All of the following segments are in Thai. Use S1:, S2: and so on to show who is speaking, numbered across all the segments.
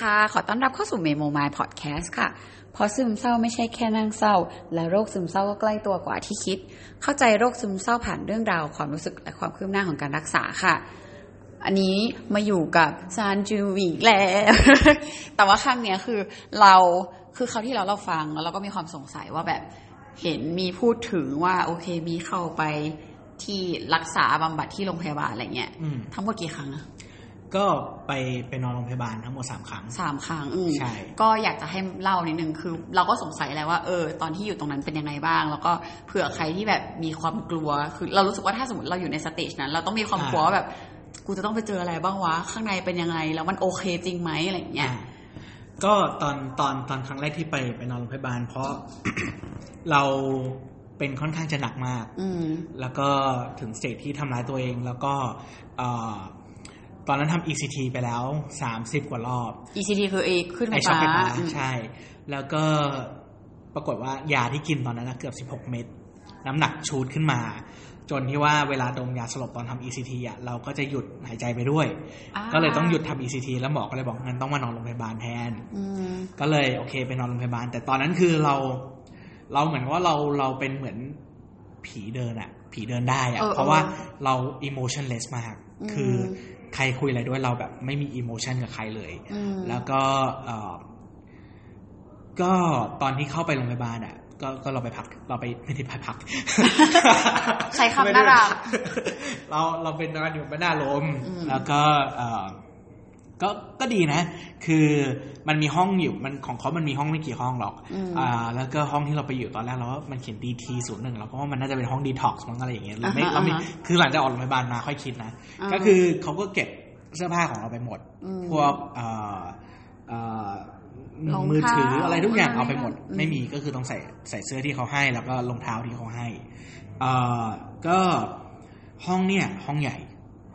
S1: ค่ะ ขอต้อนรับเข้าสู่เมโมมายพอดแคสต์ค่ะ เพราะซึมเศร้าไม่ใช่แค่นั่งเศร้า และโรคซึมเศร้าก็ใกล้ตัวกว่าที่คิด เข้าใจโรคซึมเศร้าผ่านเรื่องราวความรู้สึกและความคืบหน้าของการรักษาค่ะ อันนี้มาอยู่กับซานจูวีกแล้ว แต่ว่าครั้งเนี้ยคือเราคือเขาวที่เราเราฟังแล้วเราก็มีความสงสัยว่าแบบเห็นมีพูดถึงว่าโอเคมีเข้าไปที่รักษาบำบัดที่โรงพยาบาลอะไรเงี้ย
S2: อืม
S1: ทั้งหมดกี่ครั้งอะ
S2: ก็ไปไปนอนโรงพยาบาลทั้งหมดสามครั้ง
S1: สามครั้งอืม
S2: ใช่
S1: ก็อยากจะให้เล่านิดนึงคือ เราก็สงสัยแหล้วว่าเออตอนที่อยู่ตรงนั้นเป็นยังไงบ้าง แล้วก็เผื่อใครที่แบบมีความกลัว คือเรารู้สึกว่าถ้าสมมติเราอยู่ในสเตจนั้น เราต้องมีความกลัวว่าแบบกูจะต้องไปเจออะไรบ้างวะข้างในเป็นยังไง แล้วมันโอเคจริงไหมอะไรอย่างเงี้ย
S2: อ่าก็ตอนตอนตอนครั้งแรกที่ไปไปนอนโรงพยาบาล เพราะเราเป็นค่อนข้างจะหนักมาก
S1: อืม
S2: แล้วก็ถึง stage ที่ทำร้ายตัวเอง แล้วก็เอ่อ ตอนนั้นทำ ECT ไปแล้วสามสิบกว่ารอบ
S1: ECT คือเอ่อขึ้นไฟ
S2: ไอช็อคไฟฟ้า
S1: อืม
S2: ใช่ แล้วก็ปรากฏว่ายาที่กินตอนนั้นนะเกือบ16เม็ดน้ำหนัก shoot ขึ้นมา จนที่ว่าเวลาดมยาสลบตอนทำ ECT อะเราก็จะหยุดหายใจไปด้วยก็เลยต้องหยุดทำ ECT แล้วหมอก็เลยบอกงั้นต้องมานอนโรงพยาบาลแทน
S1: อืม
S2: ก็เลยโอเคไปนอนโรงพยาบาล แต่ตอนนั้นคือเรา เราเหมือนว่าเราเราเป็นเหมือนผีเดินอะผีเดินได้อะ
S1: เออ
S2: เพราะว่า
S1: เออ
S2: เรา emotionless มาก
S1: อืม
S2: คือ ใครคุยอะไรด้วยเราแบบไม่มี emotion กับใครเลย
S1: อืม
S2: แล้วก็เอ่อก็ตอนที่เข้าไปโรงพยาบาลอะก็ก็เราไปพักเราไปไม่ได้ไปพัก
S1: ใช้คำน่ารัก
S2: เราเราเป็นนอนอยู่บ้านหน้าลม
S1: อืม
S2: แล้วก็เอ่อก็ก็ดีนะ คือ มันมีห้องอยู่มันของเขามันมีห้องไม่กี่ห้องหรอก
S1: อืม
S2: อ่าแล้วก็ห้องที่เราไปอยู่ตอนแรกเราว่ามันเขียน DT ศูนย์หนึ่งเราก็ว่ามันน่าจะเป็นห้องดีท็อกซ์มั้งอะไรอย่างเงี้ยหรือไม่
S1: อ่าฮะ
S2: เราไม่
S1: อ่าฮะ
S2: คือหลังจากออกโรงพยาบาลมาค่อยคิดนะ
S1: อ่า
S2: ก็คือเขาก็เก็บเสื้อผ้าของเราไปหมด
S1: อืม
S2: พวกเอ่อเอ่อ
S1: รองเท้า
S2: มือถืออะไรทุกอย่างเอาไปหมด
S1: อืม
S2: ไม่มีก็คือต้องใส่ใส่เสื้อที่เขาให้ แล้วก็รองเท้าที่เขาให้เอ่อก็ห้องเนี่ย ห้องใหญ่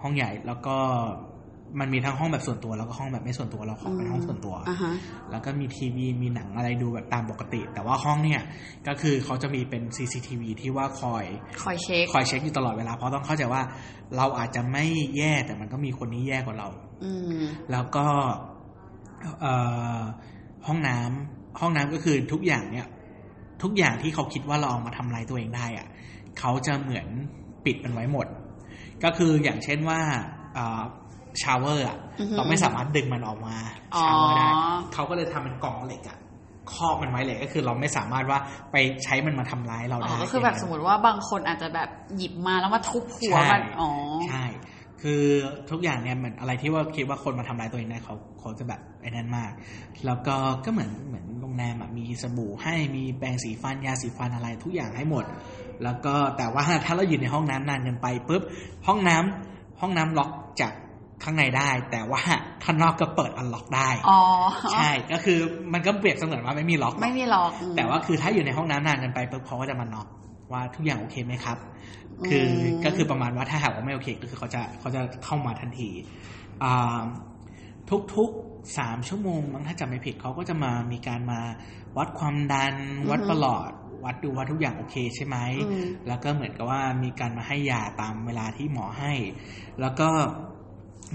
S2: ห้องใหญ่แล้วก็ มันมีทั้งห้องแบบส่วนตัวแล้วก็ห้องแบบไม่ส่วนตัวเราขอเป็นห้องส่วนตัว
S1: อ่าฮะ
S2: แล้วก็มีทีวีมีหนังอะไรดูแบบตามปกติ แต่ว่าห้องเนี่ยก็คือเขาจะมีเป็น CCTV ที่ว่าคอย
S1: คอยเช็ค
S2: คอยเช็คอยู่ตลอดเวลาเพราะต้องเข้าใจว่าเราอาจจะไม่แย่แต่มันก็มีคนที่แย่กว่าเรา
S1: อืม
S2: แล้วก็เอ่อห้องน้ำห้องน้ำก็คือทุกอย่างเนี่ย ทุกอย่างที่เขาคิดว่าเราเอามาทำลายตัวเองได้อะเขาจะเหมือนปิดมันไว้หมด ก็คืออย่างเช่นว่า shower อะ
S1: อือฮึ
S2: เราไม่สามารถดึงมันออกมา
S1: อ๋อ
S2: shower ได้เขาก็เลยทำเป็นกล่องเหล็กอะครอบมันไว้เลยก็คือเราไม่สามารถว่าไปใช้มันมาทำร้ายเราได้
S1: อ๋อก็คือแบบสมมติว่าบางคนอาจจะแบบหยิบมาแล้วมาทุบหัว
S2: ใช่
S1: มันอ๋อ
S2: ใช่คือทุกอย่างเนี่ยเหมือนอะไรที่ว่าคิดว่าคนมาทำร้ายตัวเองได้เขาเขาจะแบบไอ้นั่นมาก แล้วก็ก็เหมือนเหมือนโรงแรมอะมีสบู่ให้มีแปรงสีฟันยาสีฟันอะไรทุกอย่างให้หมด แล้วก็แต่ว่าถ้าเราอยู่ในห้องน้ำนานเกินไปปุ๊บห้องน้ำห้องน้ำล็อกจาก ข้างในได้ แต่ว่าข้างนอกก็เปิดอันล็อกได้
S1: อ๋อ
S2: ใช่ก็คือมันก็เปรียบเสมือนว่าไม่มีล็อก
S1: ไม่มีหรอกอืม
S2: แต่ว่าคือถ้าอยู่ในห้องน้ำนานเกินไปปุ๊บเขาก็จะมาน็อกว่าทุกอย่างโอเคไหมครับ คือ
S1: ม
S2: ก็คือประมาณว่าถ้าหากว่าไม่โอเค ก็คือเขาจะเขาจะเข้ามาทันทีอ่าทุกๆสามชั่วโมงมั้งถ้าจำไม่ผิดเขาก็จะมามีการมาวัดความดัน วัดประหลอด วัดดูว่าทุกอย่างโอเคใช่ไหม
S1: อืม
S2: แล้วก็เหมือนกับว่ามีการมาให้ยาตามเวลาที่หมอให้ แล้วก็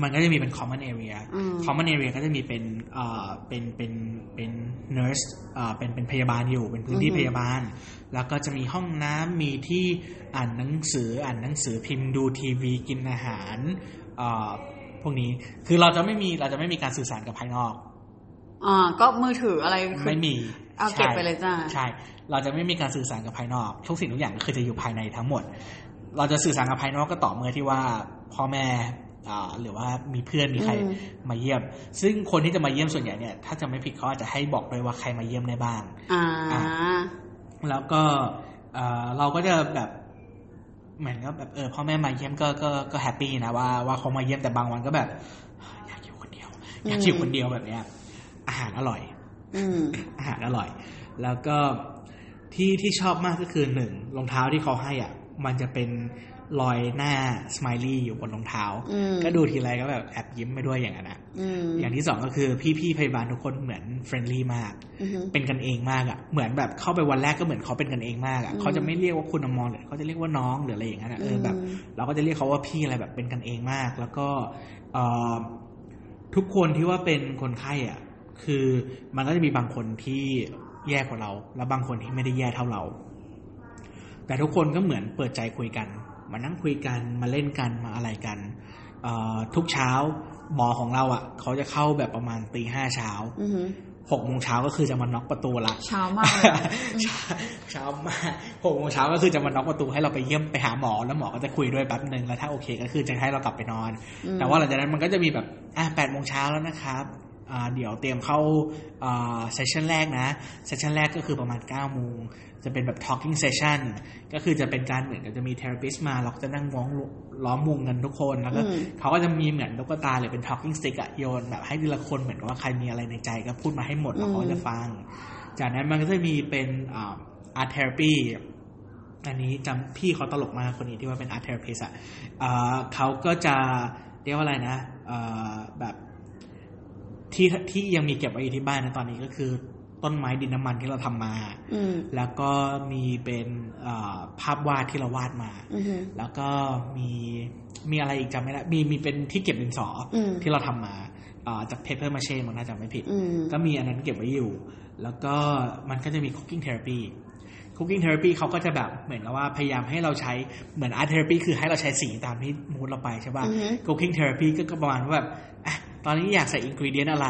S2: มันก็จะมีเป็น common area
S1: อืม
S2: common area ก็จะมีเป็นเอ่อเป็นเป็นเป็น nurse เอ่อเป็นเป็นพยาบาลอยู่ เป็นพื้นที่
S1: อือฮึ
S2: พยาบาล แล้วก็จะมีห้องน้ำมีที่อ่านหนังสืออ่านหนังสือพิมพ์ดูทีวีกินอาหารเอ่อพวกนี้คือเราจะไม่มีเราจะไม่มีการสื่อสารกับภายนอก
S1: อ่าก็มือถืออะไรคือ
S2: ไม่มี
S1: เอาเก็บ
S2: ใช่
S1: ไปเลยจ้า
S2: ใช่ เราจะไม่มีการสื่อสารกับภายนอก ทุกสิ่งทุกอย่างก็คือจะอยู่ภายในทั้งหมด เราจะสื่อสารกับภายนอกก็ต่อเมื่อที่ว่าพ่อแม่อ่า หรือว่ามีเพื่อนมีใคร
S1: อืม
S2: มาเยี่ยม ซึ่งคนที่จะมาเยี่ยมส่วนใหญ่เนี่ยถ้าจะไม่ผิดเขาอาจจะให้บอกด้วยว่าใครมาเยี่ยมได้บ้าง
S1: อ่า
S2: อ่าแล้วก็เอ่อเราก็จะแบบเหมือนกับแบบเออพ่อแม่มาเยี่ยมก็ก็ก็แฮปปี้นะว่าว่าเขามาเยี่ยมแต่บางวันก็แบบอยากอยู่คนเดียว อยากอยู่คนเดียวแบบเนี้ย อาหารอร่อย
S1: อืม
S2: อาหารอร่อย แล้วก็ที่ที่ชอบมากก็คือหนึ่งรองเท้าที่เขาให้อะ มันจะเป็น รอยหน้า smiley อยู่บนรองเท้า
S1: อืม
S2: ก็ดูทีไรก็แบบแอบยิ้มไปด้วยอย่างนั้นอะ
S1: อืม
S2: อย่างที่สองก็คือพี่ๆพยาบาลทุกคนเหมือน friendly มาก
S1: อือฮึ
S2: เป็นกันเองมากอะ เหมือนแบบเข้าไปวันแรกก็เหมือนเขาเป็นกันเองมากอะ
S1: อืม
S2: เขาจะไม่เรียกว่าคุณอมรหรือเขาจะเรียกว่าน้องหรืออะไรอย่างนั้นอะเออแบบ
S1: อืม
S2: เราก็จะเรียกเขาว่าพี่อะไรแบบเป็นกันเองมาก แล้วก็เอ่อทุกคนที่ว่าเป็นคนไข้อะ คือมันก็จะมีบางคนที่แย่กว่าเรา แล้วบางคนที่ไม่ได้แย่เท่าเรา แต่ทุกคนก็เหมือนเปิดใจคุยกัน มานั่งคุยกันมาเล่นกันมาอะไรกันทุกเช้าหมอของเราอะ เขาจะเข้าแบบประมาณตีห้าเช้าหกโมงเช้าก็คือจะมาน็อกประตูละ
S1: เช้ามาก
S2: เช้ามากหกโมงเช้าก็คือจะมาน็อกประตูให้เราไปเยี่ยมไปหาหมอแล้วหมอก็จะคุยด้วยแป๊บหนึ่งแล้วถ้าโอเคก็คือจะให้เรากลับไปนอน แต่ว่าหลังจากนั้นมันก็จะมีแบบอะแปดโมงเช้าแล้วนะครับ เดี๋ยวเตรียมเข้าเซสชันแรกนะเซสชันแรกก็คือประมาณ9ก้าโมงจะเป็นแบบ talking session ก็คือจะเป็นการเหมือนกับจะมี therapist มาเราจะนั่งง้องล้อมวงกันทุกคน แล้วก็เขาก็จะมีเหมือนตุ๊กตาหรือเป็น talking stick อะโยนแบบให้ทีละคนเหมือนกับว่าใครมีอะไรในใจก็พูดมาให้หมดแล้วเขาจะฟัง จากนั้นมันก็จะมีเป็น art therapy อันนี้จำพี่เขาตลกมากคนนี้ที่ว่าเป็น art therapist อะเขาก็จะเรียกว่าอะไรนะแบบ ที่ที่ยังมีเก็บไว้อยู่ที่บ้านนะตอนนี้ก็คือต้นไม้ดินน้ำมันที่เราทำมา แล้วก็มีเป็นภาพวาดที่เราวาดมา แล้วก็มีมีอะไรอีกจำไม่ได้ มีมีเป็นที่เก็บดินสอที่เราทำมาจาก paper mache มันน่าจะไม่ผิด ก็มีอันนั้นเก็บไว้อยู่ แล้วก็มันก็จะมี cooking therapy cooking therapy เขาก็จะแบบเหมือนกับว่าพยายามให้เราใช้เหมือน art therapy คือให้เราใช้สีตามที่ mood เราไปใช่ป่ะ cooking therapy ก็ประมาณว่าแบบ ตอนนี้อยากใส่ ingredient อะไร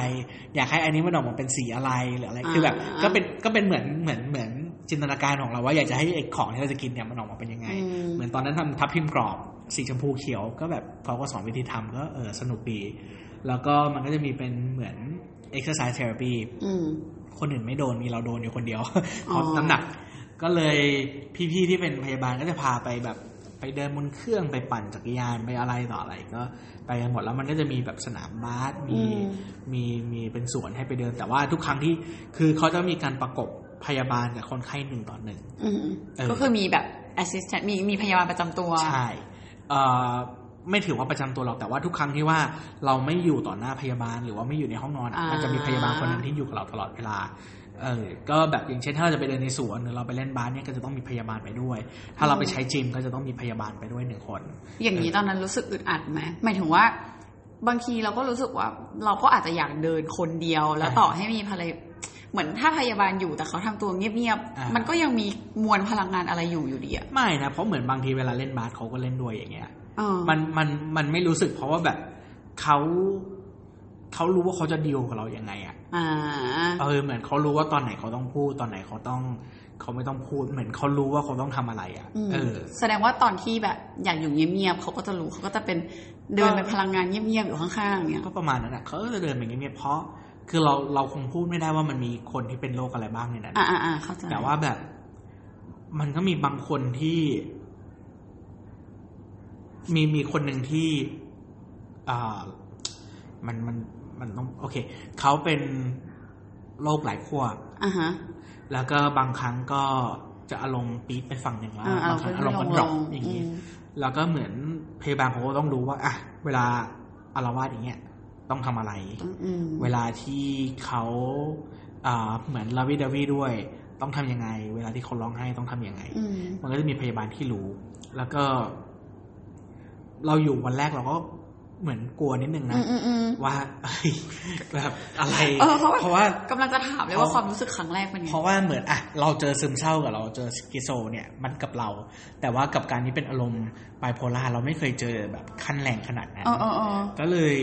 S2: อยากให้อันนี้มันออกมาเป็นสีอะไรหรืออะไรคือแบบก็เป็นก็เป็นเหมือนเหมือนเหมือนจินตนาการของเราว่าอยากจะให้ไอ้ของที่เราจะกินเนี่ยมันออกมาเป็นยังไง เหมือนตอนนั้นทำทับทิมกรอบสีชมพูเขียวก็แบบเขาก็สอนวิธีทำก็เออสนุกดี แล้วก็มันก็จะมีเป็นเหมือน exercise therapy คนอื่นไม่โดนมีเราโดนอยู่คนเดียวเพราะน้ำหนัก ก็เลยพี่ๆที่เป็นพยาบาลก็จะพาไปแบบ ไปเดินบนเครื่องไปปั่นจักรยานไปอะไรต่ออะไรก็ไปกันหมดแล้วมันก็จะมีแบบสนามบาสมีมีมีเป็นสวนให้ไปเดิน แต่ว่าทุกครั้งที่คือเขาจะมีการประกบพยาบาลกับคนไข้หนึ่งต่อหนึ่ง
S1: ก็คือมีแบบ assistant มีมีพยาบาลประจำตัว
S2: ใช่ไม่ถือว่าประจำตัวหรอกแต่ว่าทุกครั้งที่ว่าเราไม่อยู่ต่อหน้าพยาบาลหรือว่าไม่อยู่ในห้องนอน มันจะมีพยาบาลคนหนึ่งที่อยู่กับเราตลอดเวลา เออก็แบบอย่างเช่นถ้าเราจะไปเดินในสวนหรือเราไปเล่นบาสเนี่ยก็จะต้องมีพยาบาลไปด้วย ถ้าเราไปใช้จิมก็จะต้องมีพยาบาลไปด้วยหนึ่งคน
S1: อย่างนี้ตอนนั้นรู้สึกอึดอัดไหมหมายถึงว่าบางทีเราก็รู้สึกว่าเราก็อาจจะอยากเดินคนเดียว แล้วต่อให้มีภรรยเหมือนถ้าพยาบาลอยู่แต่เขาทำตัวเงียบๆ มันก็ยังมีมวลพลังงานอะไรอยู่อยู่ดีอะ
S2: ไม่นะ เพราะเหมือนบางทีเวลาเล่นบาสเขาก็เล่นด้วยอย่างเงี้ยมันมันมันไม่รู้สึกเพราะว่าแบบเขา เขารู้ว่าเขาจะดีลกับเราอย่างไงอะเออเหมือนเขารู้ว่าตอนไหนเขาต้องพูดตอนไหนเขาต้องเขาไม่ต้องพูดเหมือนเขารู้ว่าเขาต้องทำอะไรอะเออ
S1: แสดงว่าตอนที่แบบอยากอยู่เงียบๆเขาก็จะรู้เขาก็จะเป็นเดินเป็นพลังงานเงียบๆอยู่ข้างๆเนี่ย
S2: ก็ประมาณนั้นอะเขาจะเดินแบบเงียบๆเพราะคือเราเราคงพูดไม่ได้ว่ามันมีคนที่เป็นโรคอะไรบ้างในนั้น
S1: อ่าอ่าเข้าใจ
S2: แต่ว่าแบบ มันก็มีบางคนที่ มีมีคนหนึ่งที่อ่ามันมัน มันต้องโอเคเขาเป็นโรคหลายขั้ว
S1: อ่าฮะ
S2: แล้วก็บางครั้งก็จะอารมณ์ปี๊ดไปฝั่งหนึ่งแล้วบางครั้งอารมณ์ก็ดรอปอย่างนี้แล้วก็เหมือนพยาบาลเขาก็ต้องรู้ว่าอะเวลาอารวาสอย่างเงี้ยต้องทำอะไร เวลาที่เขาอ่าเหมือนลาวิดาวีด้วย ต้องทํำยังไง เวลาที่เขาร้องไห้ต้องทํำยังไง มันก็จะมีพยาบาลที่รู้ แล้วก็ เราอยู่วันแรกเราก็ เหมือนกลัวนิดนึงนะว่าแบบอะไร
S1: เพราะว่ากำลังจะถามเลยว่าความรู้สึกครั้งแรกเป็นไง
S2: เพราะว่าเหมือนอะเราเจอซึมเศร้ากับเราเจอ schizo เนี่ยมันกับเรา แต่ว่ากับการนี้เป็นอารมณ์ไบโพล่าเราไม่เคยเจอแบบขั้นแรงขนาดนั้นก็เลย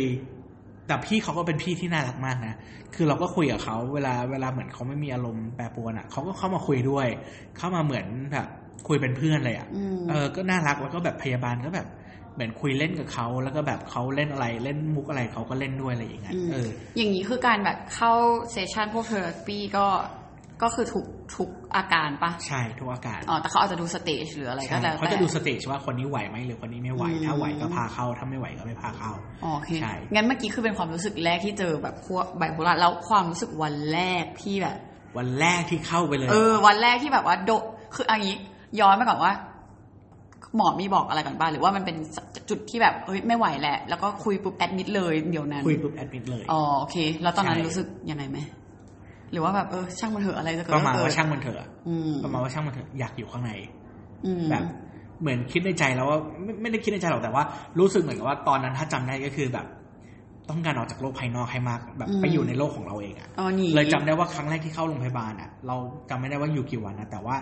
S2: แต่พี่เขาก็เป็นพี่ที่น่ารักมากนะ คือเราก็คุยกับเขาเวลาเวลาเหมือนเขาไม่มีอารมณ์แปรปรวนอะเขาก็เข้ามาคุยด้วย เข้ามาเหมือนแบบคุยเป็นเพื่อนเลยอะ เออ ก็น่ารักแล้วก็แบบพยาบาลก็แบบ เหมือนคุยเล่นกับเขาแล้วก็แบบเขาเล่นอะไรเล่นมุกอะไรเขาก็เล่นด้วยอะไรอย่างเงี้ยเออ
S1: อย่างนี้คือการแบบเข้า session พวก therapy ก็ก็คือถูกทุกอาการปะ
S2: ใช่ทุกอาการ
S1: อ๋อแต่เขาอาจจะดู stage หรืออะไรก็แล้ว
S2: แต่เขาจะดูเตจว่าคนนี้ไหวไหมหรือคนนี้ไม่ไหว ถ้าไหวก็พาเข้าถ้าไม่ไหวก็ไม่พาเข้า
S1: โอเคใช่งั้นเมื่อกี้คือเป็นความรู้สึกแรกที่เจอแบบพวกไบโพล่าแล้วความรู้สึกวันแรกที่แบบ
S2: วันแรกที่เข้าไปเลย
S1: เออ วันแรกที่แบบว่าโดคืออันนี้ย้อนไปก่อนว่า หมอมีบอกอะไรก่อนบ้างหรือว่ามันเป็นจุดที่แบบเฮ้ยไม่ไหวแหละ แล้วก็คุยปุ๊บแอดมิดเลยเดี๋ยวนั้น
S2: คุยปุ๊บแอดมิดเลย
S1: อ๋อโอเค แล้วตอนนั้นรู้สึกยังไงไหมหรือว่าแบบเออช่างมันเถอะอะไรจะเกิ
S2: ดก็มาว่าช่างมันเถอะก็มาว่าช่างมันเถอะอยากอยู่ข้างในแบบเหมือนคิดในใจแล้วว่าไม่ไม่ได้คิดในใจหรอกแต่ว่า รู้สึกเหมือนกับว่าตอนนั้นถ้าจำได้ก็คือแบบ ต้องการออกจากโลกภายนอกให้มากแบบ
S1: อืม
S2: ไปอยู่ในโลกของเราเองอะ
S1: อ๋อหนี
S2: เลยจำได้ว่าครั้งแรกที่เข้าโรงพยาบาลอะเราจำไม่ได้ว่าอยู่กี่วันนะแต่ว่า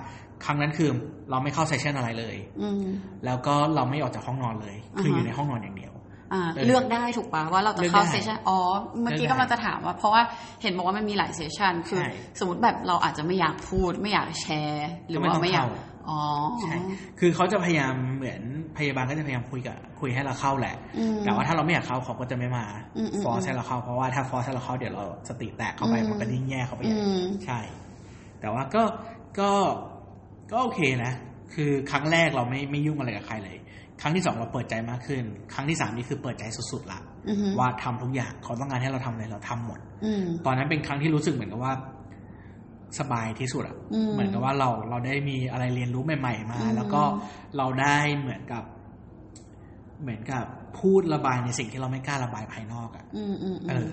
S2: ครั้งนั้นคือเราไม่เข้าเซสชันอะไรเลย
S1: อืม
S2: แล้วก็เราไม่ออกจากห้องนอนเลย คือ
S1: อ่าฮะ
S2: อยู่ในห้องนอนอย่างเดียว
S1: อ่า
S2: เออ
S1: เลือกได้ถูกปะว่าเราจะ
S2: เลือก
S1: เข้า
S2: ได้
S1: เซสชันอ๋อเมื่อกี้
S2: เลือกได้
S1: กำลังจะถามว่า เพราะว่าเห็นบอกว่ามันมีหลายเซสชันคือ
S2: ใช่
S1: สมมติแบบเราอาจจะไม่อยากพูด ไม่อยากแชร์ หรือ
S2: ก็ไม่
S1: ว่า
S2: ต้อง
S1: ไม่อยาก
S2: เข้า
S1: อ๋อ
S2: ใช่คือเขาจะพยายามเหมือน พยาบาลก็จะพยายามคุยกับคุยให้เราเข้าแหละ
S1: อืม
S2: แต่ว่าถ้าเราไม่อยากเข้าเขาก็จะไม่มา
S1: อืมอืม
S2: ฟอร์สให้เราเข้าเพราะว่าถ้าฟอร์สให้เราเข้าเดี๋ยวเราสติแตกเข้าไป
S1: อืม
S2: มันก็ยิ่งแย่เข้าไปใหญ่
S1: อืม
S2: ใช่ แต่ว่าก็ก็ก็โอเคนะ คือครั้งแรกเราไม่ไม่ยุ่งอะไรกับใครเลย ครั้งที่สองเราเปิดใจมากขึ้น ครั้งที่สามนี่คือเปิดใจสุดๆละ
S1: อือฮึ
S2: ว่าทำทุกอย่างเขาต้องการให้เราทำอะไรเราทำหมด
S1: อืม
S2: ตอนนั้นเป็นครั้งที่รู้สึกเหมือนกับว่า สบายที่สุดอะ
S1: อืม
S2: เหมือนกับว่าเราเราได้มีอะไรเรียนรู้ใหม่ ๆ มา
S1: อืม
S2: แล้วก็เราได้เหมือนกับ เหมือนกับพูดระบายในสิ่งที่เราไม่กล้าระบายภายนอกอะ
S1: อืมอืม
S2: เออ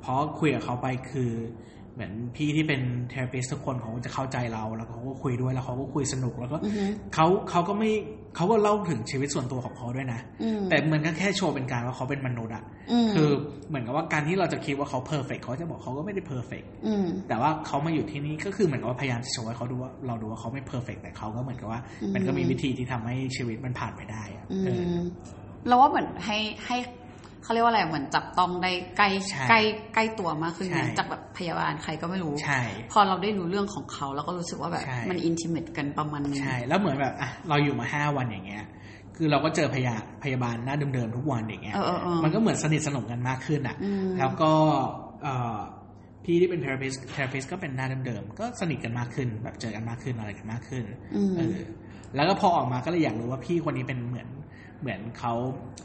S2: เพราะคุยกับเขาไปคือ เหมือนพี่ที่เป็น therapist ทุกคนเขาจะเข้าใจเรา แล้วเขาก็คุยด้วยแล้วเขาก็คุยสนุกแล้วก็
S1: อือฮึ
S2: เขาเขาก็ไม่เขาก็เล่าถึงชีวิตส่วนตัวของเขาด้วยนะ
S1: อืม
S2: แต่มันก็แค่โชว์เป็นการว่าเขาเป็นมนุษย์อะ
S1: ม
S2: คือเหมือนกับว่าการที่เราจะคิดว่าเขา perfect เขาจะบอกเขาก็ไม่ได้ perfect อื
S1: ม
S2: แต่ว่าเขามาอยู่ที่นี่ก็คือเหมือนกับว่าพยายามจะโชว์ให้เขาดูว่าเราดูว่าเขาไม่ perfect แต่เขาก็เหมือนกับว่า
S1: อืม
S2: มันก็มีวิธีที่ทำให้ชีวิตมันผ่านไปได้อะ
S1: อื
S2: เออ
S1: มเราว่าเหมือนให้ให้ เขาเรียกว่าอะไรเหมือนจับต้องได้ใกล้
S2: ใช่
S1: ใกล้ใกล้ตัวมากขึ้น
S2: ใช่
S1: นะจากแบบพยาบาลใครก็ไม่รู้
S2: ใช่
S1: พอเราได้รู้เรื่องของเขาแล้วก็รู้สึกว่าแบบ
S2: ใช่
S1: มันอินทิเมตกันประมาณนึง
S2: ใช่แล้วเหมือนแบบอะเราอยู่มาห้าวันอย่างเงี้ยคือเราก็เจอพยาพยาบาลหน้าเดิมๆทุกวันอย่างเงี้ย
S1: เออเออเออ
S2: มันก็เหมือนสนิทสนมกันมากขึ้นอะ
S1: อืม
S2: แล้วก็เอ่อพี่ที่เป็น therapist therapist ก็เป็นหน้าเดิมๆก็สนิทกันมากขึ้น แบบเจอกันมากขึ้นอะไรกันมากขึ้น
S1: อืม
S2: เออแล้วก็พอออกมาก็เลยอยากรู้ว่าพี่คนนี้เป็นเหมือน เหมือนเขา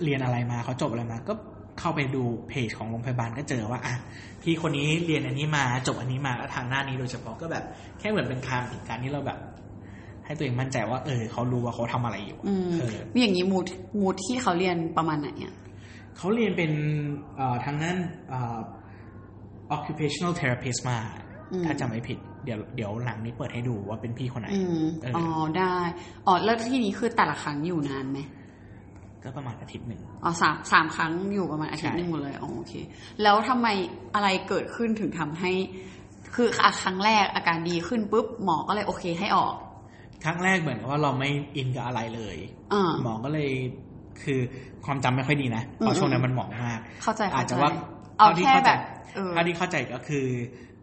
S2: เรียนอะไรมาเขาจบอะไรมา ก็เข้าไปดูเพจของโรงพยาบาลก็เจอว่าอะพี่คนนี้เรียนอันนี้มาจบอันนี้มาแล้วทางหน้านี้โดยเฉพาะก็แบบแค่เหมือนเป็นการถึงการที่เราแบบ ให้ตัวเองมั่นใจว่าเออเขารู้ว่าเขาทำอะไรอยู่อะ
S1: อืม
S2: เออ
S1: มีอย่างนี้มูดมูดที่เขาเรียนประมาณไหนอะ
S2: เขาเรียนเป็นเอ่อทางนั้นเอ่อ occupational therapist มา
S1: อืม
S2: ถ้าจำไม่ผิดเดี๋ยวเดี๋ยวหลังนี้เปิดให้ดูว่าเป็นพี่คนไหน
S1: อืม
S2: เออ
S1: อ๋อได้ อ๋อแล้วที่นี้คือแต่ละครั้งอยู่นานไหม
S2: ก็ประมาณอาทิตย์หนึ่ง
S1: อ๋อสามสามครั้งอยู่ประมาณอาทิตย์
S2: ใช่
S1: หนึงหมดเลยอ๋อโอเค แล้วทำไมอะไรเกิดขึ้นถึงทำให้ คืออะครั้งแรกอาการดีขึ้นปุ๊บหมอก็เลยโอเคให้ออก
S2: ครั้งแรกเหมือนกับว่าเราไม่อินกับอะไรเลย
S1: อ่า
S2: หมอก็เลยคือความจำไม่ค่อยดีนะเพ
S1: อื
S2: ราะ
S1: ม
S2: ช่วงนั้นมันหมองมาก
S1: เข้าใจ
S2: อาจ
S1: เข้า
S2: จะ
S1: ใจ
S2: ว่า
S1: เอาเท่
S2: ที่
S1: แค่
S2: เข้าใจ
S1: แบบเออ
S2: เท่าที่เข้าใจก็คือ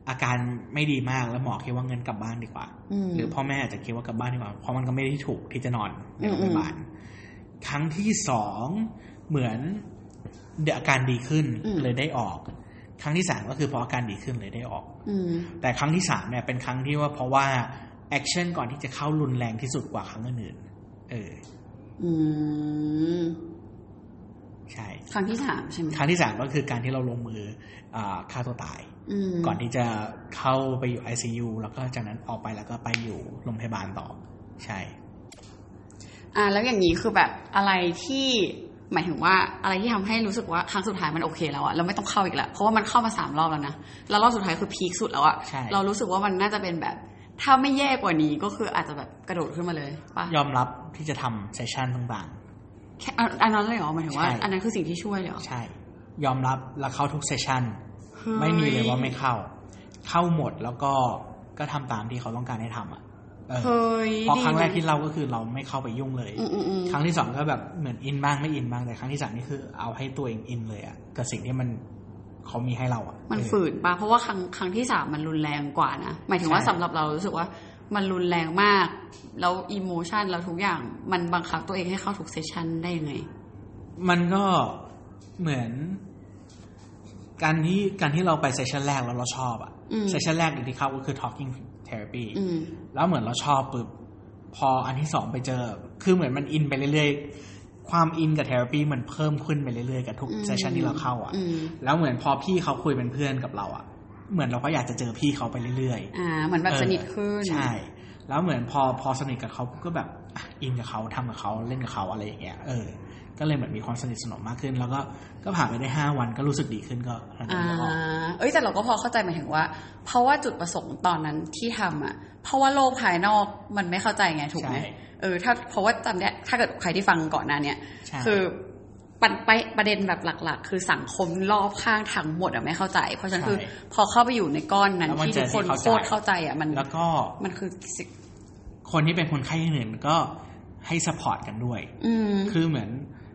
S2: อาการไม่ดีมากแล้วหมอคิดว่าเชิญกลับบ้านดีกว่า
S1: อืม
S2: หรือพ่อแม่อาจจะคิดว่ากลับบ้านดีกว่าเพราะมันก็ไม่ได้ถูกที่จะนอนในโรงพยาบาล ครั้งที่สองเหมือนเดี๋ยวอาการดีขึ้น
S1: อืม
S2: เลยได้ออก ครั้งที่สามก็คือพออาการดีขึ้นเลยได้ออก
S1: อืม
S2: แต่ครั้งที่สามเนี่ยเป็นครั้งที่ว่าเพราะว่า action ก่อนที่จะเข้ารุนแรงที่สุดกว่าครั้งอื่นๆเออ
S1: อืม
S2: ใช่
S1: ครั้งที่สามใช่ไหม
S2: ครั้งที่สามก็คือการที่เราลงมืออาฆ่าตัวตาย
S1: อืม
S2: ก่อนที่จะเข้าไปอยู่ ICU แล้วก็จากนั้นออกไปแล้วก็ไปอยู่โรงพยาบาลต่อ ใช่
S1: อ่าแล้วอย่างนี้คือแบบอะไรที่หมายถึงว่าอะไรที่ทำให้รู้สึกว่าครั้งสุดท้ายมันโอเคแล้วอะเราไม่ต้องเข้าอีกแล้วเพราะว่ามันเข้ามาสามรอบแล้วนะแล้วรอบสุดท้ายคือพีคสุดแล้วอะ
S2: ใช่
S1: เรารู้สึกว่ามันน่าจะเป็นแบบ ถ้าไม่แย่กว่านี้ก็คืออาจจะแบบกระโดดขึ้นมาเลยป่ะ
S2: ยอมรับที่จะทำ session ต่าง
S1: แค่อันอันนั้นเลยเหรอหมายถึงว่า
S2: ใช่
S1: อันนั้นคือสิ่งที่ช่วยเลยเหรอ
S2: ๆใช่ ยอมรับแล้วเข้าทุก session
S1: เฮ้ย
S2: ไม่มีเลยว่าไม่เข้า เข้าหมดแล้วก็ก็ทำตามที่เขาต้องการให้ทำอะ เออ
S1: เฮ้ย
S2: เพราะครั้งแรก
S1: ดี
S2: ที่เราก็คือเราไม่เข้าไปยุ่งเลย
S1: อืมอืมอืม
S2: ครั้งที่สองก็แบบเหมือนอินบ้างไม่อินบ้างแต่ครั้งที่สามนี่คือเอาให้ตัวเองอินเลยอะกับสิ่งที่มันเขามีให้เราอะ
S1: มัน
S2: เออ
S1: ฝืนปะเพราะว่าครั้งครั้งที่สามมันรุนแรงกว่านะหมายถึงว่า
S2: ใช่
S1: สำหรับเรารู้สึกว่ามันรุนแรงมาก แล้ว emotion แล้วทุกอย่างมันบังคับตัวเองให้เข้าทุก session ได้ยังไง
S2: มันก็เหมือน การที่การที่เราไป session แรกแล้วเราชอบอะ
S1: อืม
S2: session แรกที่เข้าก็คือ talking therapy
S1: อืม
S2: แล้วเหมือนเราชอบปุ๊บพออันที่สองไปเจอ คือเหมือนมันอินไปเรื่อยๆ ความอินกับ therapy มันเพิ่มขึ้นไปเรื่อยๆ กับทุก
S1: อืม
S2: session ที่เราเข้าอะ
S1: อืม
S2: แล้วเหมือนพอพี่เขาคุยเป็นเพื่อนกับเราอะ เหมือนเราก็อยากจะเจอพี่เขาไปเรื่อย
S1: อ่า เหมือนแบบ
S2: เออ
S1: สนิทขึ้น
S2: ๆใช่ แล้วเหมือนพอพอสนิทกับเขาก็แบบอะอินกับเขาทำกับเขาเล่นกับเขาอะไรอย่างเงี้ยเออ ก็เลยเหมือนมีความสนิทสนมมากขึ้น แล้วก็ก็ผ่านไปได้ห้าวันก็รู้สึกดีขึ้นก็หลังจาก
S1: อ่า
S2: นั้นก็ออก
S1: เอ้ยแต่เราก็พอเข้าใจหมายถึงว่า เพราะว่าจุดประสงค์ตอนนั้นที่ทำอะ เพราะว่าโลกภายนอกมันไม่เข้าใจไงถูกไหม
S2: ใช่
S1: เออถ้าเพราะว่าจำได้ถ้าเกิดใครที่ฟังก่อนหน้าเนี้ย
S2: ใช่
S1: คือ ปันไปประเด็นแบบหลัก ๆ คือสังคมรอบข้างทั้งหมดอะไม่เข้าใจ เพราะฉะนั้นคือ
S2: ใช่
S1: พอเข้าไปอยู่ในก้อนนั้น
S2: แล้วมัน
S1: ที่ทุกคน
S2: เจอที่
S1: โค
S2: เข้าใจ
S1: ตรเข้าใจอะมัน
S2: แล้วก็
S1: มันคือสิ่ง
S2: คนที่เป็นคนไข้อื่นๆก็ให้ support กันด้วย
S1: อืม
S2: คือเหมือน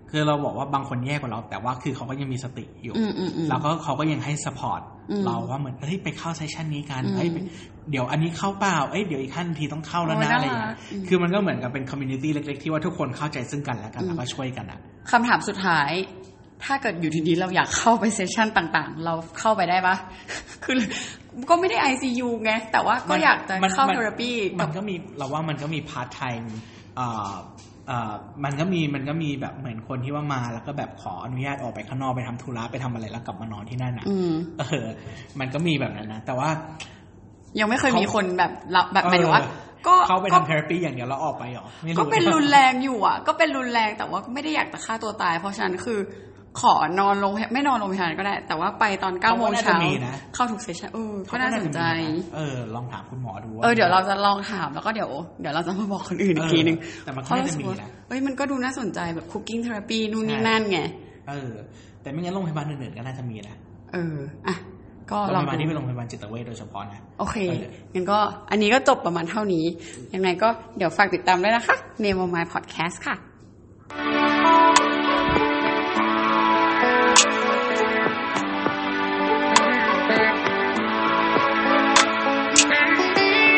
S2: คือเราบอกว่าบางคนแย่กว่าเรา แต่ว่าคือเขาก็ยังมีสติอยู่
S1: อืมอืมอืม
S2: แล้วก็เขาก็ยังให้ support อื
S1: ม
S2: เราว่าเหมือนเฮ้ยไปเข้า session นี้กัน
S1: อืม
S2: เฮ้ยไป เดี๋ยวอันนี้เข้าเปล่า เอ้ยเดี๋ยวอีกขั้นทีต้องเข้าแล้ว
S1: โอ้ย
S2: นะ
S1: น่า
S2: อะไรอย่างเงี้ย
S1: อืม
S2: คือมันก็เหมือนกับเป็น community เล็กๆ ที่ว่าทุกคนเข้าใจซึ่งกันและกัน
S1: อืม
S2: แล้วก็ช่วยกันอะ
S1: คำถามสุดท้าย ถ้าเกิดอยู่ดีๆเราอยากเข้าไป session ต่างๆ เราเข้าไปได้ปะคือก็ไม่ได้ ICU ไง แต่ว่าก็อยากจะ
S2: มัน
S1: เข้า
S2: มัน
S1: therapyปี
S2: มั
S1: กับ
S2: นก็มีเราว่ามันก็มีพาร์ทไทม์อ่าอ่ามันก็มีมันก็มีแบบเหมือนคนที่ว่ามาแล้วก็แบบขออนุญาตออกไปข้างนอกไปทำธุระไปทำอะไรแล้วกลับมานอนที่นั่นอะ
S1: อืม
S2: เออ มันก็มีแบบนั้นนะแต่ว่า
S1: ยังไม่เคย
S2: เขามี
S1: มีคนแบบรับแบบหมายถึงว่า
S2: เออ
S1: ก็
S2: เข้าไป
S1: ก็
S2: ทำ therapy อย่างเดียวแล้วออกไปเหรอไม่รู้
S1: ก็เป็นรุนแรงอยู่อะ ก็เป็นรุนแรงแต่ว่าไม่ได้อยากจะฆ่าตัวตาย เพราะฉะนั้นคือขอนอนลงไม่นอนโรงพยาบาลก็ได้ แต่ว่าไปตอนเก้าโมงเช้าเข้าทุก session เออก็น่าสนใจ
S2: เออ ลองถามคุณหมอดูว่า
S1: เออเดี๋ยวเราจะลองถามแล้วก็เดี๋ยวเดี๋ยวเราจะมาบอกคนอื่นอีกทีนึง
S2: เออแต่มันก็
S1: เพราะรู้
S2: จะ
S1: สึก
S2: มี
S1: ว่า
S2: น่าจะมีนะ
S1: เอ้ยมันก็ดูน่าสนใจแบบ cooking therapy นู่นนี่
S2: ใช่
S1: นั่นไง
S2: เออ แต่ไม่งั้นโรงพยาบาลอื่นๆก็น่าจะมีนะ
S1: เอออะ ก็ลองดู
S2: โรง
S1: ล
S2: พ
S1: อง
S2: ยาบาลที่เป็นโรงพยาบาลจิตเวชโดยเฉพาะนะ
S1: โอเค
S2: เออ
S1: งั้นก็อันนี้ก็จบประมาณเท่านี้ ยังไงก็เดี๋ยวฝากติดตามด้วยนะคะ Name of My Podcast ค่ะ